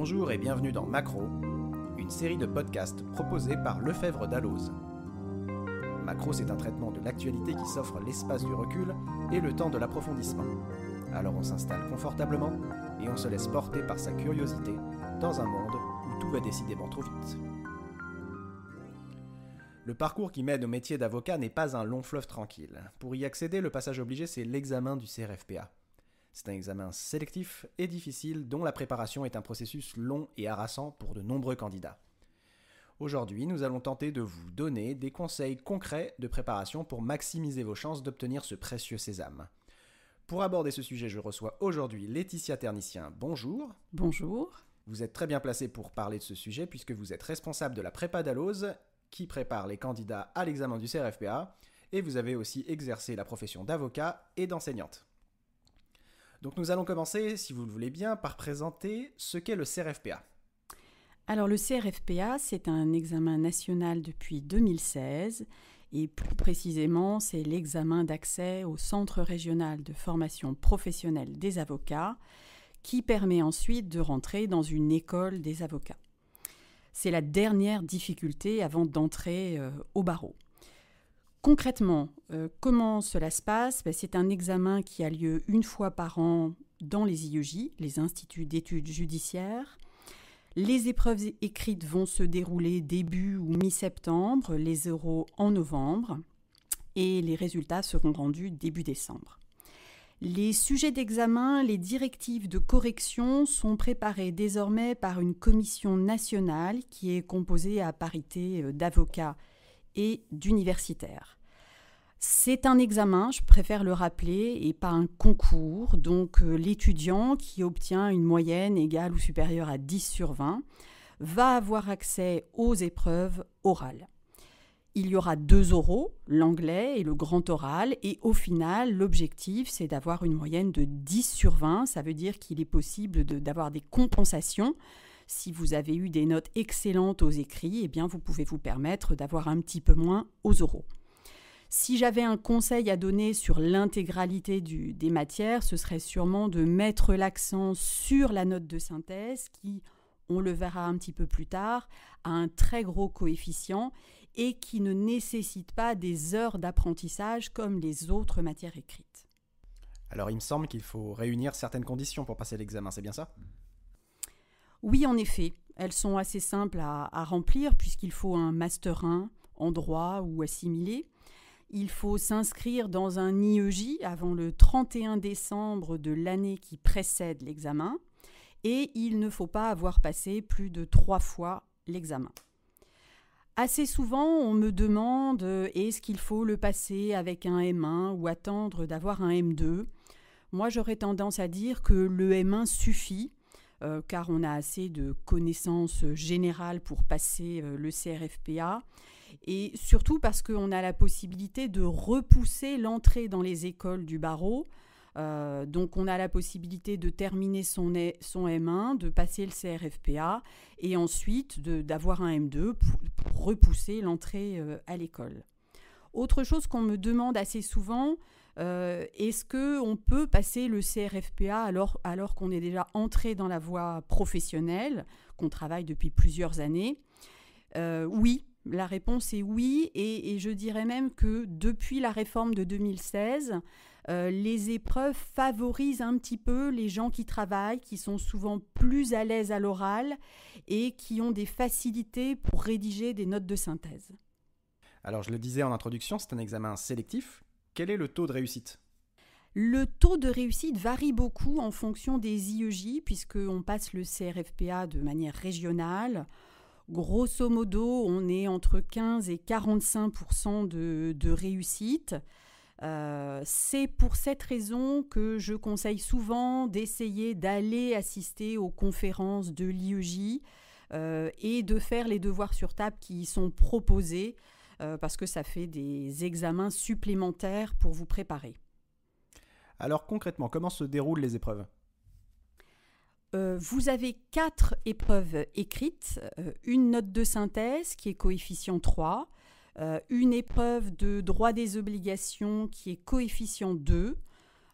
Bonjour et bienvenue dans Macro, une série de podcasts proposés par Lefebvre Dalloz. Macro, c'est un traitement de l'actualité qui s'offre l'espace du recul et le temps de l'approfondissement. Alors on s'installe confortablement et on se laisse porter par sa curiosité dans un monde où tout va décidément trop vite. Le parcours qui mène au métier d'avocat n'est pas un long fleuve tranquille. Pour y accéder, le passage obligé, c'est l'examen du CRFPA. C'est un examen sélectif et difficile dont la préparation est un processus long et harassant pour de nombreux candidats. Aujourd'hui, nous allons tenter de vous donner des conseils concrets de préparation pour maximiser vos chances d'obtenir ce précieux sésame. Pour aborder ce sujet, je reçois aujourd'hui Laetitia Ternicien. Bonjour. Bonjour. Vous êtes très bien placé pour parler de ce sujet puisque vous êtes responsable de la prépa d'Alose qui prépare les candidats à l'examen du CRFPA et vous avez aussi exercé la profession d'avocat et d'enseignante. Donc nous allons commencer, si vous le voulez bien, par présenter ce qu'est le CRFPA. Alors le CRFPA, c'est un examen national depuis 2016 et plus précisément, c'est l'examen d'accès au Centre régional de formation professionnelle des avocats qui permet ensuite de rentrer dans une école des avocats. C'est la dernière difficulté avant d'entrer euh, au barreau. Concrètement, euh, comment cela se passe? Ben, C'est un examen qui a lieu une fois par an dans les IEJ, les instituts d'études judiciaires. Les épreuves écrites vont se dérouler début ou mi-septembre, les euros en novembre, et les résultats seront rendus début décembre. Les sujets d'examen, les directives de correction sont préparés désormais par une commission nationale qui est composée à parité euh, d'avocats et d'universitaires. C'est un examen, je préfère le rappeler, et pas un concours. Donc euh, l'étudiant qui obtient une moyenne égale ou supérieure à 10 sur 20 va avoir accès aux épreuves orales il y aura deux oraux, l'anglais et le grand oral, et au final, l'objectif, c'est d'avoir une moyenne de 10 sur 20. Ça veut dire qu'il est possible d'avoir des compensations. Si vous avez eu des notes excellentes aux écrits, eh bien, vous pouvez vous permettre d'avoir un petit peu moins aux oraux. Si j'avais un conseil à donner sur l'intégralité des matières, ce serait sûrement de mettre l'accent sur la note de synthèse qui, on le verra un petit peu plus tard, a un très gros coefficient et qui ne nécessite pas des heures d'apprentissage comme les autres matières écrites. Alors il me semble qu'il faut réunir certaines conditions pour passer l'examen, c'est bien ça? Oui, en effet. Elles sont assez simples à, remplir puisqu'il faut un Master 1 en droit ou assimilé. Il faut s'inscrire dans un IEJ avant le 31 décembre de l'année qui précède l'examen et il ne faut pas avoir passé plus de trois fois l'examen. Assez souvent, on me demande euh, est-ce qu'il faut le passer avec un M1 ou attendre d'avoir un M2 Moi, j'aurais tendance à dire que le M1 suffit, euh, car on a assez de connaissances générales pour passer euh, le CRFPA, et surtout parce qu'on a la possibilité de repousser l'entrée dans les écoles du barreau euh, donc on a la possibilité de terminer son, son M1, de passer le CRFPA et ensuite d'avoir un M2 pour, repousser l'entrée à l'école. Autre chose qu'on me demande assez souvent, euh, est-ce qu'on peut passer le CRFPA alors, alors qu'on est déjà entré dans la voie professionnelle, qu'on travaille depuis plusieurs années? Oui, la réponse est oui, et, et, je dirais même que depuis la réforme de 2016, euh, les épreuves favorisent un petit peu les gens qui travaillent, qui sont souvent plus à l'aise à l'oral et qui ont des facilités pour rédiger des notes de synthèse. Alors je le disais en introduction, c'est un examen sélectif. Quel est le taux de réussite? Le taux de réussite varie beaucoup en fonction des IEJ, puisqu'on passe le CRFPA de manière régionale. Grosso modo, on est entre 15 et 45 de, de réussite. Euh, c'est pour cette raison que je conseille souvent d'essayer d'aller assister aux conférences de l'IEJ euh, et de faire les devoirs sur table qui y sont proposés euh, parce que ça fait des examens supplémentaires pour vous préparer. Alors concrètement, comment se déroulent les épreuves? Vous avez quatre épreuves écrites, une note de synthèse qui est coefficient 3, euh, une épreuve de droit des obligations qui est coefficient 2,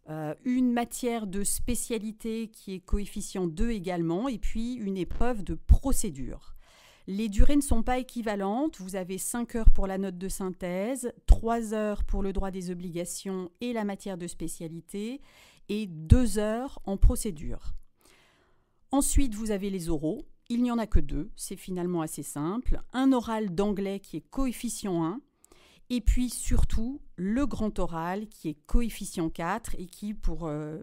euh, une matière de spécialité qui est coefficient 2 également, et puis une épreuve de procédure. Les durées ne sont pas équivalentes. Vous avez 5 heures pour la note de synthèse, 3 heures pour le droit des obligations et la matière de spécialité, et 2 heures en procédure. Ensuite, vous avez les oraux. Il n'y en a que deux, c'est finalement assez simple. Un oral d'anglais qui est coefficient 1, et puis surtout le grand oral qui est coefficient 4 et qui, euh,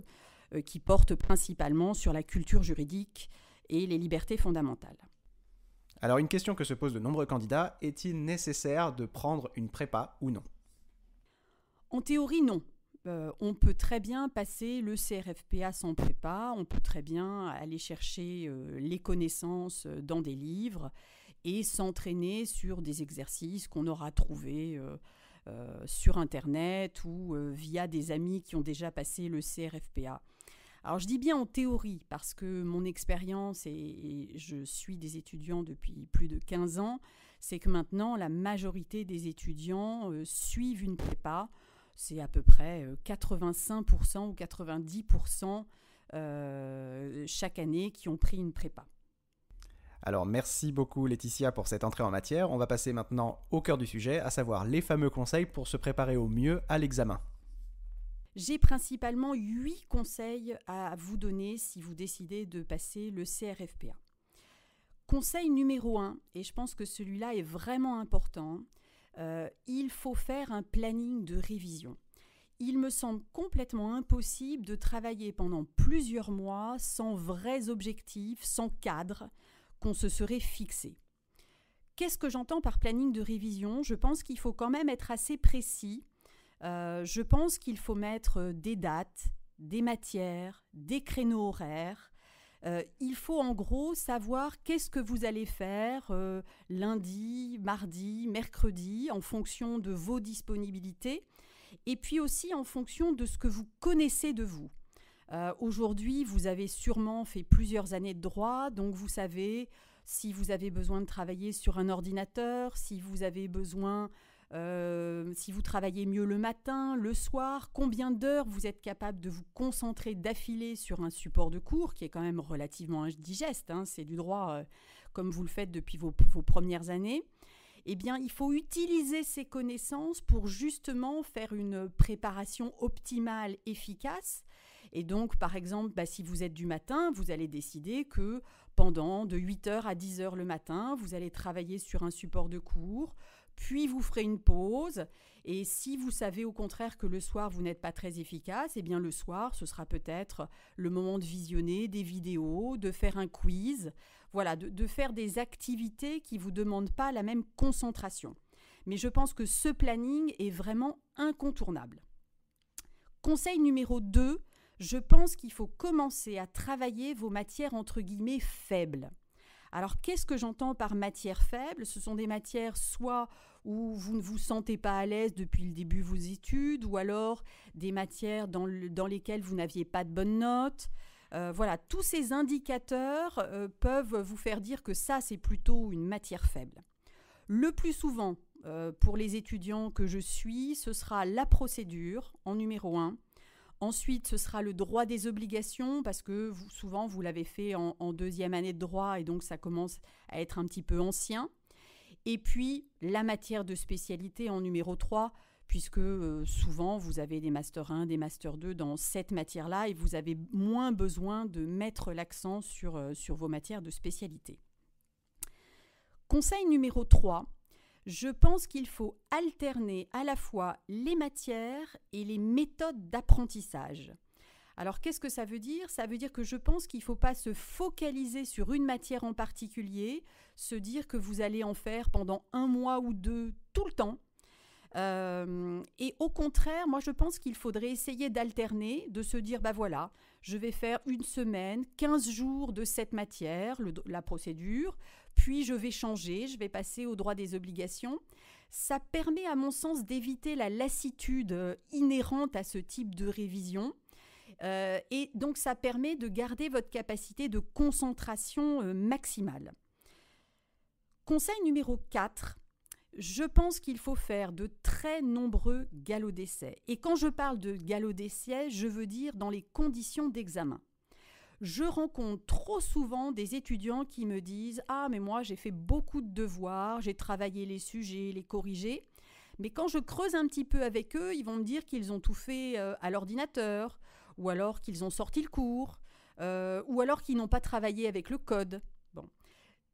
euh, qui porte principalement sur la culture juridique et les libertés fondamentales. Alors une question que se posent de nombreux candidats, est-il nécessaire de prendre une prépa ou non? En théorie, non. Euh, on peut très bien passer le CRFPA sans prépa, on peut très bien aller chercher euh, les connaissances euh, dans des livres et s'entraîner sur des exercices qu'on aura trouvés sur Internet ou via des amis qui ont déjà passé le CRFPA. Alors je dis bien en théorie parce que mon expérience, et, je suis des étudiants depuis plus de 15 ans, c'est que maintenant la majorité des étudiants suivent une prépa c'est à peu près 85% euh, ou 90% euh, chaque année qui ont pris une prépa. Alors merci beaucoup Laetitia pour cette entrée en matière. On va passer maintenant au cœur du sujet, à savoir les fameux conseils pour se préparer au mieux à l'examen. J'ai principalement 8 conseils à vous donner si vous décidez de passer le CRFPA. Conseil numéro 1, et je pense que celui-là est vraiment important, euh, il faut faire un planning de révision. Il me semble complètement impossible de travailler pendant plusieurs mois sans vrais objectifs, sans cadre qu'on se serait fixé. Qu'est-ce que j'entends par planning de révision? Je pense qu'il faut quand même être assez précis. Euh, je pense qu'il faut mettre des dates, des matières, des créneaux horaires, euh, il faut en gros savoir qu'est-ce que vous allez faire euh, lundi, mardi, mercredi, en fonction de vos disponibilités, et puis aussi en fonction de ce que vous connaissez de vous. Euh, aujourd'hui, vous avez sûrement fait plusieurs années de droit, donc vous savez si vous avez besoin de travailler sur un ordinateur, si vous avez besoin euh, si vous travaillez mieux le matin, le soir, combien d'heures vous êtes capable de vous concentrer d'affilée sur un support de cours qui est quand même relativement indigeste, hein, c'est du droit euh, comme vous le faites depuis vos, premières années. Eh bien, il faut utiliser ces connaissances pour justement faire une préparation optimale, efficace. Et donc, par exemple, bah, si vous êtes du matin, vous allez décider que pendant de 8h à 10h le matin, vous allez travailler sur un support de cours, puis vous ferez une pause. Et si vous savez au contraire que le soir vous n'êtes pas très efficace, eh bien le soir ce sera peut-être le moment de visionner des vidéos, de faire un quiz, voilà, de, faire des activités qui vous demandent pas la même concentration. Mais je pense que ce planning est vraiment incontournable. Conseil numéro 2, je pense qu'il faut commencer à travailler vos matières entre guillemets faibles. Alors qu'est-ce que j'entends par matière faible Ce sont des matières soit où vous ne vous sentez pas à l'aise depuis le début de vos études, ou alors des matières dans, lesquelles vous n'aviez pas de bonnes notes. Euh, voilà, tous ces indicateurs euh, peuvent vous faire dire que ça, c'est plutôt une matière faible. Le plus souvent, euh, pour les étudiants que je suis, ce sera la procédure en numéro 1. Ensuite, ce sera le droit des obligations, parce que souvent, vous l'avez fait en, deuxième année de droit, et donc ça commence à être un petit peu ancien. Et puis, la matière de spécialité en numéro 3, puisque euh, souvent, vous avez des Master 1, des Master 2 dans cette matière-là, et vous avez moins besoin de mettre l'accent sur, euh, sur vos matières de spécialité. Conseil numéro 3, je pense qu'il faut alterner à la fois les matières et les méthodes d'apprentissage. Alors qu'est-ce que ça veut dire? Ça veut dire que je pense qu'il ne faut pas se focaliser sur une matière en particulier, se dire que vous allez en faire pendant un mois ou deux tout le temps. Euh, et au contraire, moi je pense qu'il faudrait essayer d'alterner, de se dire, bah voilà, je vais faire une semaine, 15 jours de cette matière, la procédure, puis je vais changer, je vais passer au droit des obligations. Ça permet à mon sens d'éviter la lassitude euh, inhérente à ce type de révision. Euh, et donc ça permet de garder votre capacité de concentration euh, maximale. Conseil numéro 4, je pense qu'il faut faire de très nombreux galops d'essai. Et quand je parle de galops d'essai, je veux dire dans les conditions d'examen. Je rencontre trop souvent des étudiants qui me disent Ah, mais moi j'ai fait beaucoup de devoirs, j'ai travaillé les sujets, les corrigés. Mais quand je creuse un petit peu avec eux, ils vont me dire qu'ils ont tout fait euh, à l'ordinateur, ou alors qu'ils ont sorti le cours, euh, ou alors qu'ils n'ont pas travaillé avec le code.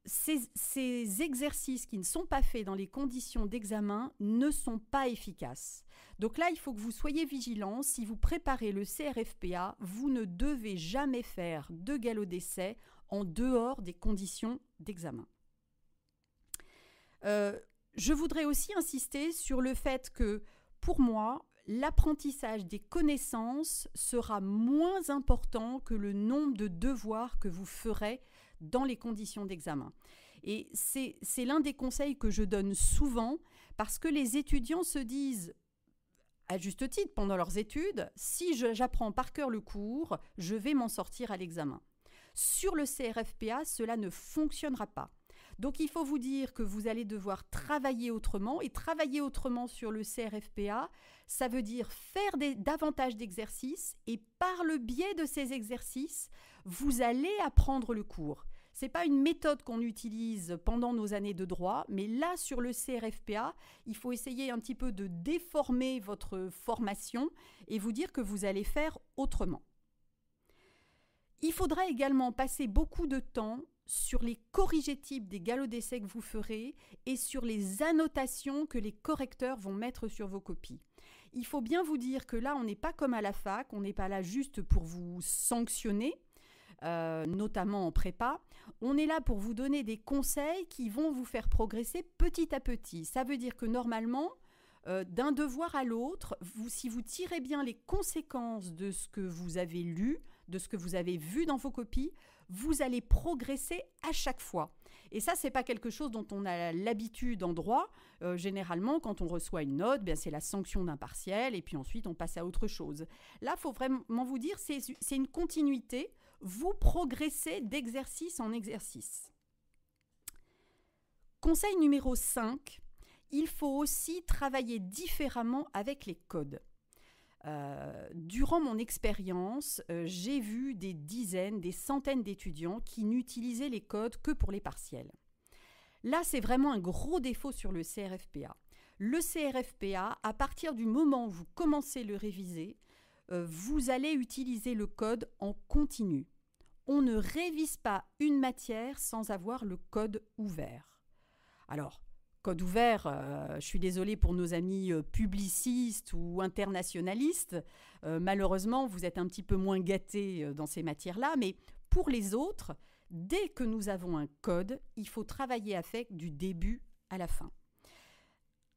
Ces, exercices qui ne sont pas faits dans les conditions d'examen ne sont pas efficaces. Donc là, il faut que vous soyez vigilants. Si vous préparez le CRFPA, vous ne devez jamais faire de galop d'essai en dehors des conditions d'examen. Euh, je voudrais aussi insister sur le fait que, pour moi, l'apprentissage des connaissances sera moins important que le nombre de devoirs que vous ferez dans les conditions d'examen. Et c'est l'un des conseils que je donne souvent parce que les étudiants se disent, à juste titre, pendant leurs études, si j'apprends par cœur le cours, je vais m'en sortir à l'examen. Sur le CRFPA, cela ne fonctionnera pas. Donc il faut vous dire que vous allez devoir travailler autrement. Et travailler autrement sur le CRFPA, ça veut dire faire davantage d'exercices. Et par le biais de ces exercices, vous allez apprendre le cours. Ce n'est pas une méthode qu'on utilise pendant nos années de droit, mais là, sur le CRFPA, il faut essayer un petit peu de déformer votre formation et vous dire que vous allez faire autrement. Il faudra également passer beaucoup de temps sur les corrigétypes des galops d'essai que vous ferez et sur les annotations que les correcteurs vont mettre sur vos copies. Il faut bien vous dire que là, on n'est pas comme à la fac, on n'est pas là juste pour vous sanctionner, euh, notamment en prépa. On est là pour vous donner des conseils qui vont vous faire progresser petit à petit. Ça veut dire que normalement, euh, d'un devoir à l'autre, si vous tirez bien les conséquences de ce que vous avez lu, de ce que vous avez vu dans vos copies, vous allez progresser à chaque fois. Et ça, c'est pas quelque chose dont on a l'habitude en droit. Euh, généralement, quand on reçoit une note, bien c'est la sanction d'un partiel, et puis ensuite on passe à autre chose. Là, faut vraiment vous dire, c'est une continuité. Vous progressez d'exercice en exercice. Conseil numéro 5, il faut aussi travailler différemment avec les codes. Euh, durant mon expérience, euh, j'ai vu des dizaines, des centaines d'étudiants qui n'utilisaient les codes que pour les partiels. Là, c'est vraiment un gros défaut sur le CRFPA. Le CRFPA, à partir du moment où vous commencez le réviser, euh, vous allez utiliser le code en continu. On ne révise pas une matière sans avoir le code ouvert. Alors, code ouvert, euh, je suis désolée pour nos amis euh, publicistes ou internationalistes. Euh, malheureusement, vous êtes un petit peu moins gâtés dans ces matières-là, mais pour les autres, dès que nous avons un code, il faut travailler avec du début à la fin.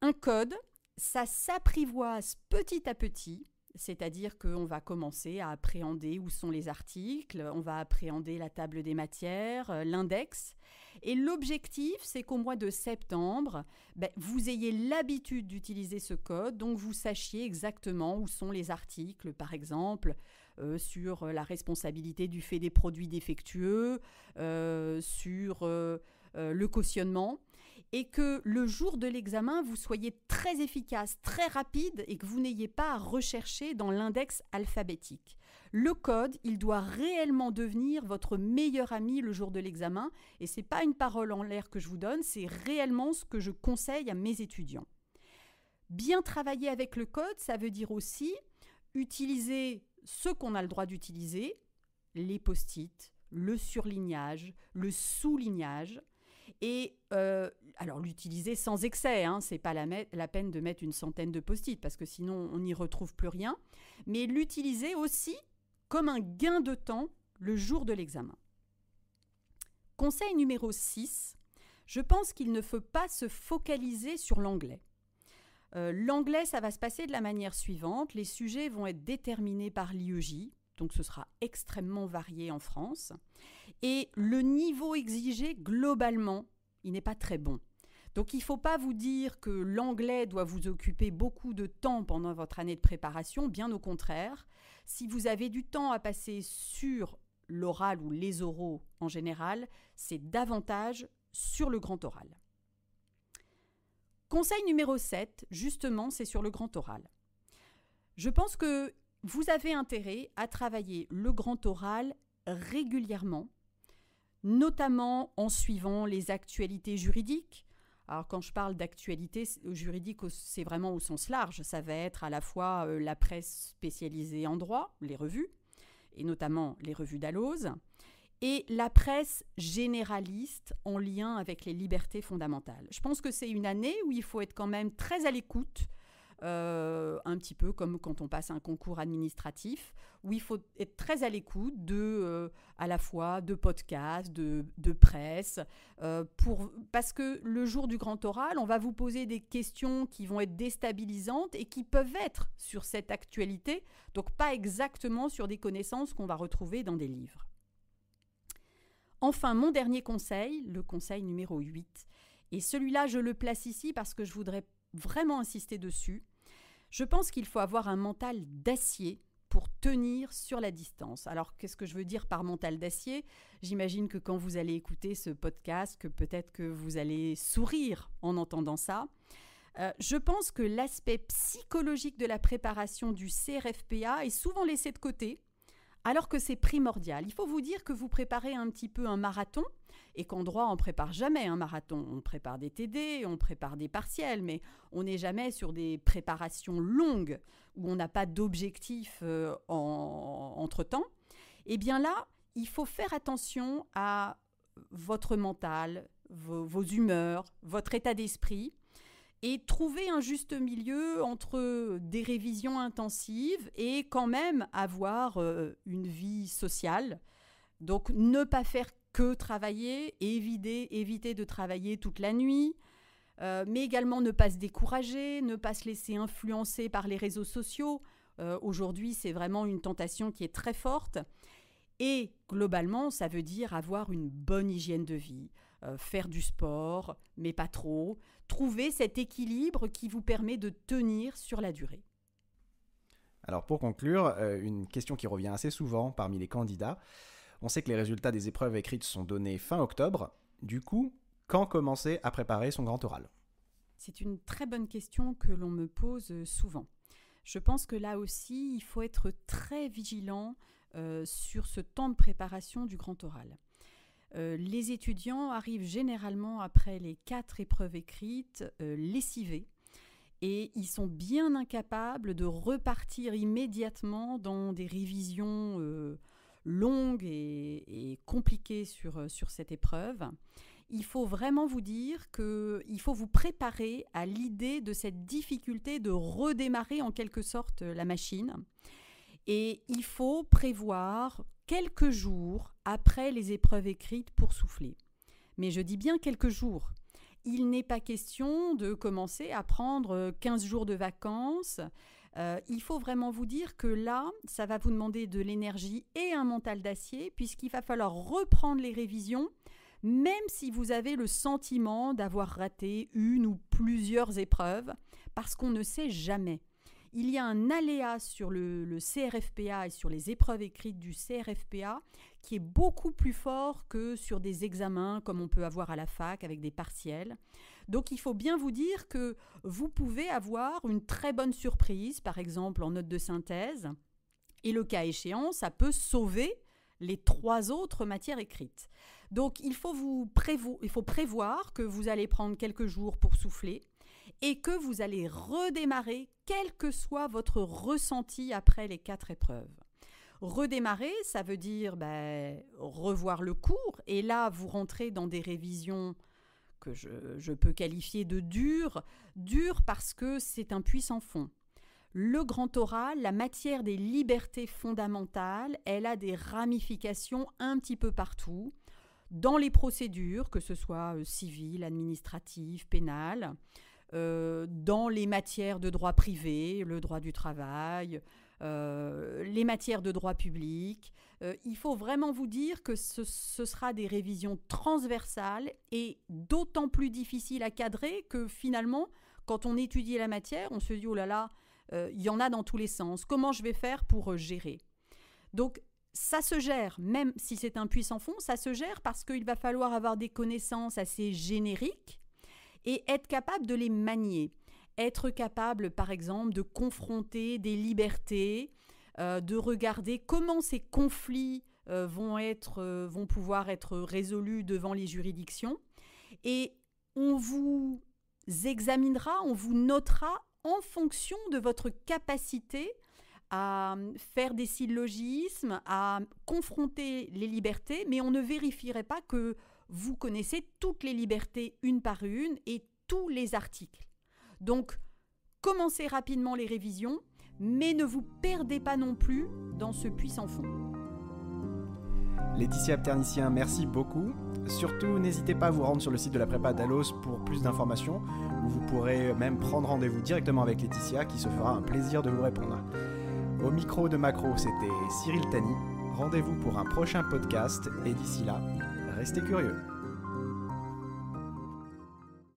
Un code, ça s'apprivoise petit à petit c'est-à-dire qu'on va commencer à appréhender où sont les articles, on va appréhender la table des matières, l'index. Et l'objectif, c'est qu'au mois de septembre, ben, vous ayez l'habitude d'utiliser ce code, donc vous sachiez exactement où sont les articles, par exemple, euh, sur la responsabilité du fait des produits défectueux, euh, sur le cautionnement et que le jour de l'examen, vous soyez très efficace, très rapide et que vous n'ayez pas à rechercher dans l'index alphabétique. Le code, il doit réellement devenir votre meilleur ami le jour de l'examen et c'est pas une parole en l'air que je vous donne, c'est réellement ce que je conseille à mes étudiants. Bien travailler avec le code, ça veut dire aussi utiliser ce qu'on a le droit d'utiliser, les post-it, le surlignage, le soulignage, et euh, alors l'utiliser sans excès, hein, c'est pas la, peine de mettre une centaine de post-it parce que sinon on n'y retrouve plus rien, mais l'utiliser aussi comme un gain de temps le jour de l'examen. Conseil numéro 6, je pense qu'il ne faut pas se focaliser sur l'anglais. Euh, l'anglais, ça va se passer de la manière suivante. Les sujets vont être déterminés par l'IEJ, donc ce sera extrêmement varié en France. Et le niveau exigé, globalement, il n'est pas très bon. Donc il ne faut pas vous dire que l'anglais doit vous occuper beaucoup de temps pendant votre année de préparation, bien au contraire. Si vous avez du temps à passer sur l'oral ou les oraux en général, c'est davantage sur le grand oral. Conseil numéro 7, justement, c'est sur le grand oral. Je pense que vous avez intérêt à travailler le grand oral régulièrement, notamment en suivant les actualités juridiques. Alors quand je parle d'actualité juridique, c'est vraiment au sens large. Ça va être à la fois euh, la presse spécialisée en droit, les revues, et notamment les revues d'Alloz, et la presse généraliste en lien avec les libertés fondamentales. Je pense que c'est une année où il faut être quand même très à l'écoute euh, un petit peu comme quand on passe un concours administratif, où il faut être très à l'écoute de, euh, à la fois de podcasts, de, presse, euh, pour, parce que le jour du grand oral, on va vous poser des questions qui vont être déstabilisantes et qui peuvent être sur cette actualité, donc pas exactement sur des connaissances qu'on va retrouver dans des livres. Enfin, mon dernier conseil, le conseil numéro 8, et celui-là, je le place ici parce que je voudrais vraiment insister dessus. Je pense qu'il faut avoir un mental d'acier pour tenir sur la distance. Alors, qu'est-ce que je veux dire par mental d'acier? J'imagine que quand vous allez écouter ce podcast, que peut-être que vous allez sourire en entendant ça. Euh, je pense que l'aspect psychologique de la préparation du CRFPA est souvent laissé de côté alors que c'est primordial. Il faut vous dire que vous préparez un petit peu un marathon et qu'en droit, on prépare jamais un marathon. On prépare des TD, on prépare des partiels, mais on n'est jamais sur des préparations longues où on n'a pas d'objectif euh, entre-temps. Eh bien là, il faut faire attention à votre mental, vos humeurs, votre état d'esprit et trouver un juste milieu entre des révisions intensives et quand même avoir euh, une vie sociale. Donc ne pas faire que travailler, éviter, éviter de travailler toute la nuit, euh, mais également ne pas se décourager, ne pas se laisser influencer par les réseaux sociaux. Euh, aujourd'hui, c'est vraiment une tentation qui est très forte. Et globalement, ça veut dire avoir une bonne hygiène de vie, faire du sport, mais pas trop, trouver cet équilibre qui vous permet de tenir sur la durée. Alors pour conclure, euh, une question qui revient assez souvent parmi les candidats. On sait que les résultats des épreuves écrites sont donnés fin octobre. Du coup, quand commencer à préparer son grand oral? C'est une très bonne question que l'on me pose souvent. Je pense que là aussi, il faut être très vigilant euh, sur ce temps de préparation du grand oral. Euh, les étudiants arrivent généralement après les quatre épreuves écrites euh, lessivés et ils sont bien incapables de repartir immédiatement dans des révisions euh, longues et, compliquées sur, sur cette épreuve. Il faut vraiment vous dire qu'il faut vous préparer à l'idée de cette difficulté de redémarrer en quelque sorte la machine. Et il faut prévoir quelques jours après les épreuves écrites pour souffler. Mais je dis bien quelques jours. Il n'est pas question de commencer à prendre 15 jours de vacances. Euh, il faut vraiment vous dire que là, ça va vous demander de l'énergie et un mental d'acier, puisqu'il va falloir reprendre les révisions, même si vous avez le sentiment d'avoir raté une ou plusieurs épreuves, parce qu'on ne sait jamais il y a un aléa sur le, CRFPA et sur les épreuves écrites du CRFPA qui est beaucoup plus fort que sur des examens comme on peut avoir à la fac avec des partiels. Donc il faut bien vous dire que vous pouvez avoir une très bonne surprise, par exemple en note de synthèse, et le cas échéant, ça peut sauver les trois autres matières écrites. Donc il faut, vous il faut prévoir que vous allez prendre quelques jours pour souffler et que vous allez redémarrer quel que soit votre ressenti après les quatre épreuves. Redémarrer, ça veut dire ben, revoir le cours, et là, vous rentrez dans des révisions que je, peux qualifier de dures, dures parce que c'est un puissant fond. Le grand oral, la matière des libertés fondamentales, elle a des ramifications un petit peu partout, dans les procédures, que ce soit euh, civiles, administratives, pénales, euh, dans les matières de droit privé, le droit du travail, euh, les matières de droit public. Euh, il faut vraiment vous dire que ce, sera des révisions transversales et d'autant plus difficiles à cadrer que finalement, quand on étudie la matière, on se dit, oh là là, il y en a dans tous les sens. Comment je vais faire pour gérer? Donc, ça se gère, même si c'est un puissant fond, ça se gère parce qu'il va falloir avoir des connaissances assez génériques et être capable de les manier. Être capable, par exemple, de confronter des libertés, euh, de regarder comment ces conflits euh, vont, être, euh, vont pouvoir être résolus devant les juridictions. Et on vous examinera, on vous notera en fonction de votre capacité à faire des syllogismes, à confronter les libertés, mais on ne vérifierait pas que vous connaissez toutes les libertés une par une et tous les articles. Donc, commencez rapidement les révisions, mais ne vous perdez pas non plus dans ce puissant fond. Laetitia Pternicien, merci beaucoup. Surtout, n'hésitez pas à vous rendre sur le site de la prépa d'Alos pour plus d'informations, où vous pourrez même prendre rendez-vous directement avec Laetitia, qui se fera un plaisir de vous répondre. Au micro de Macro, c'était Cyril Tani. Rendez-vous pour un prochain podcast, et d'ici là, restez curieux.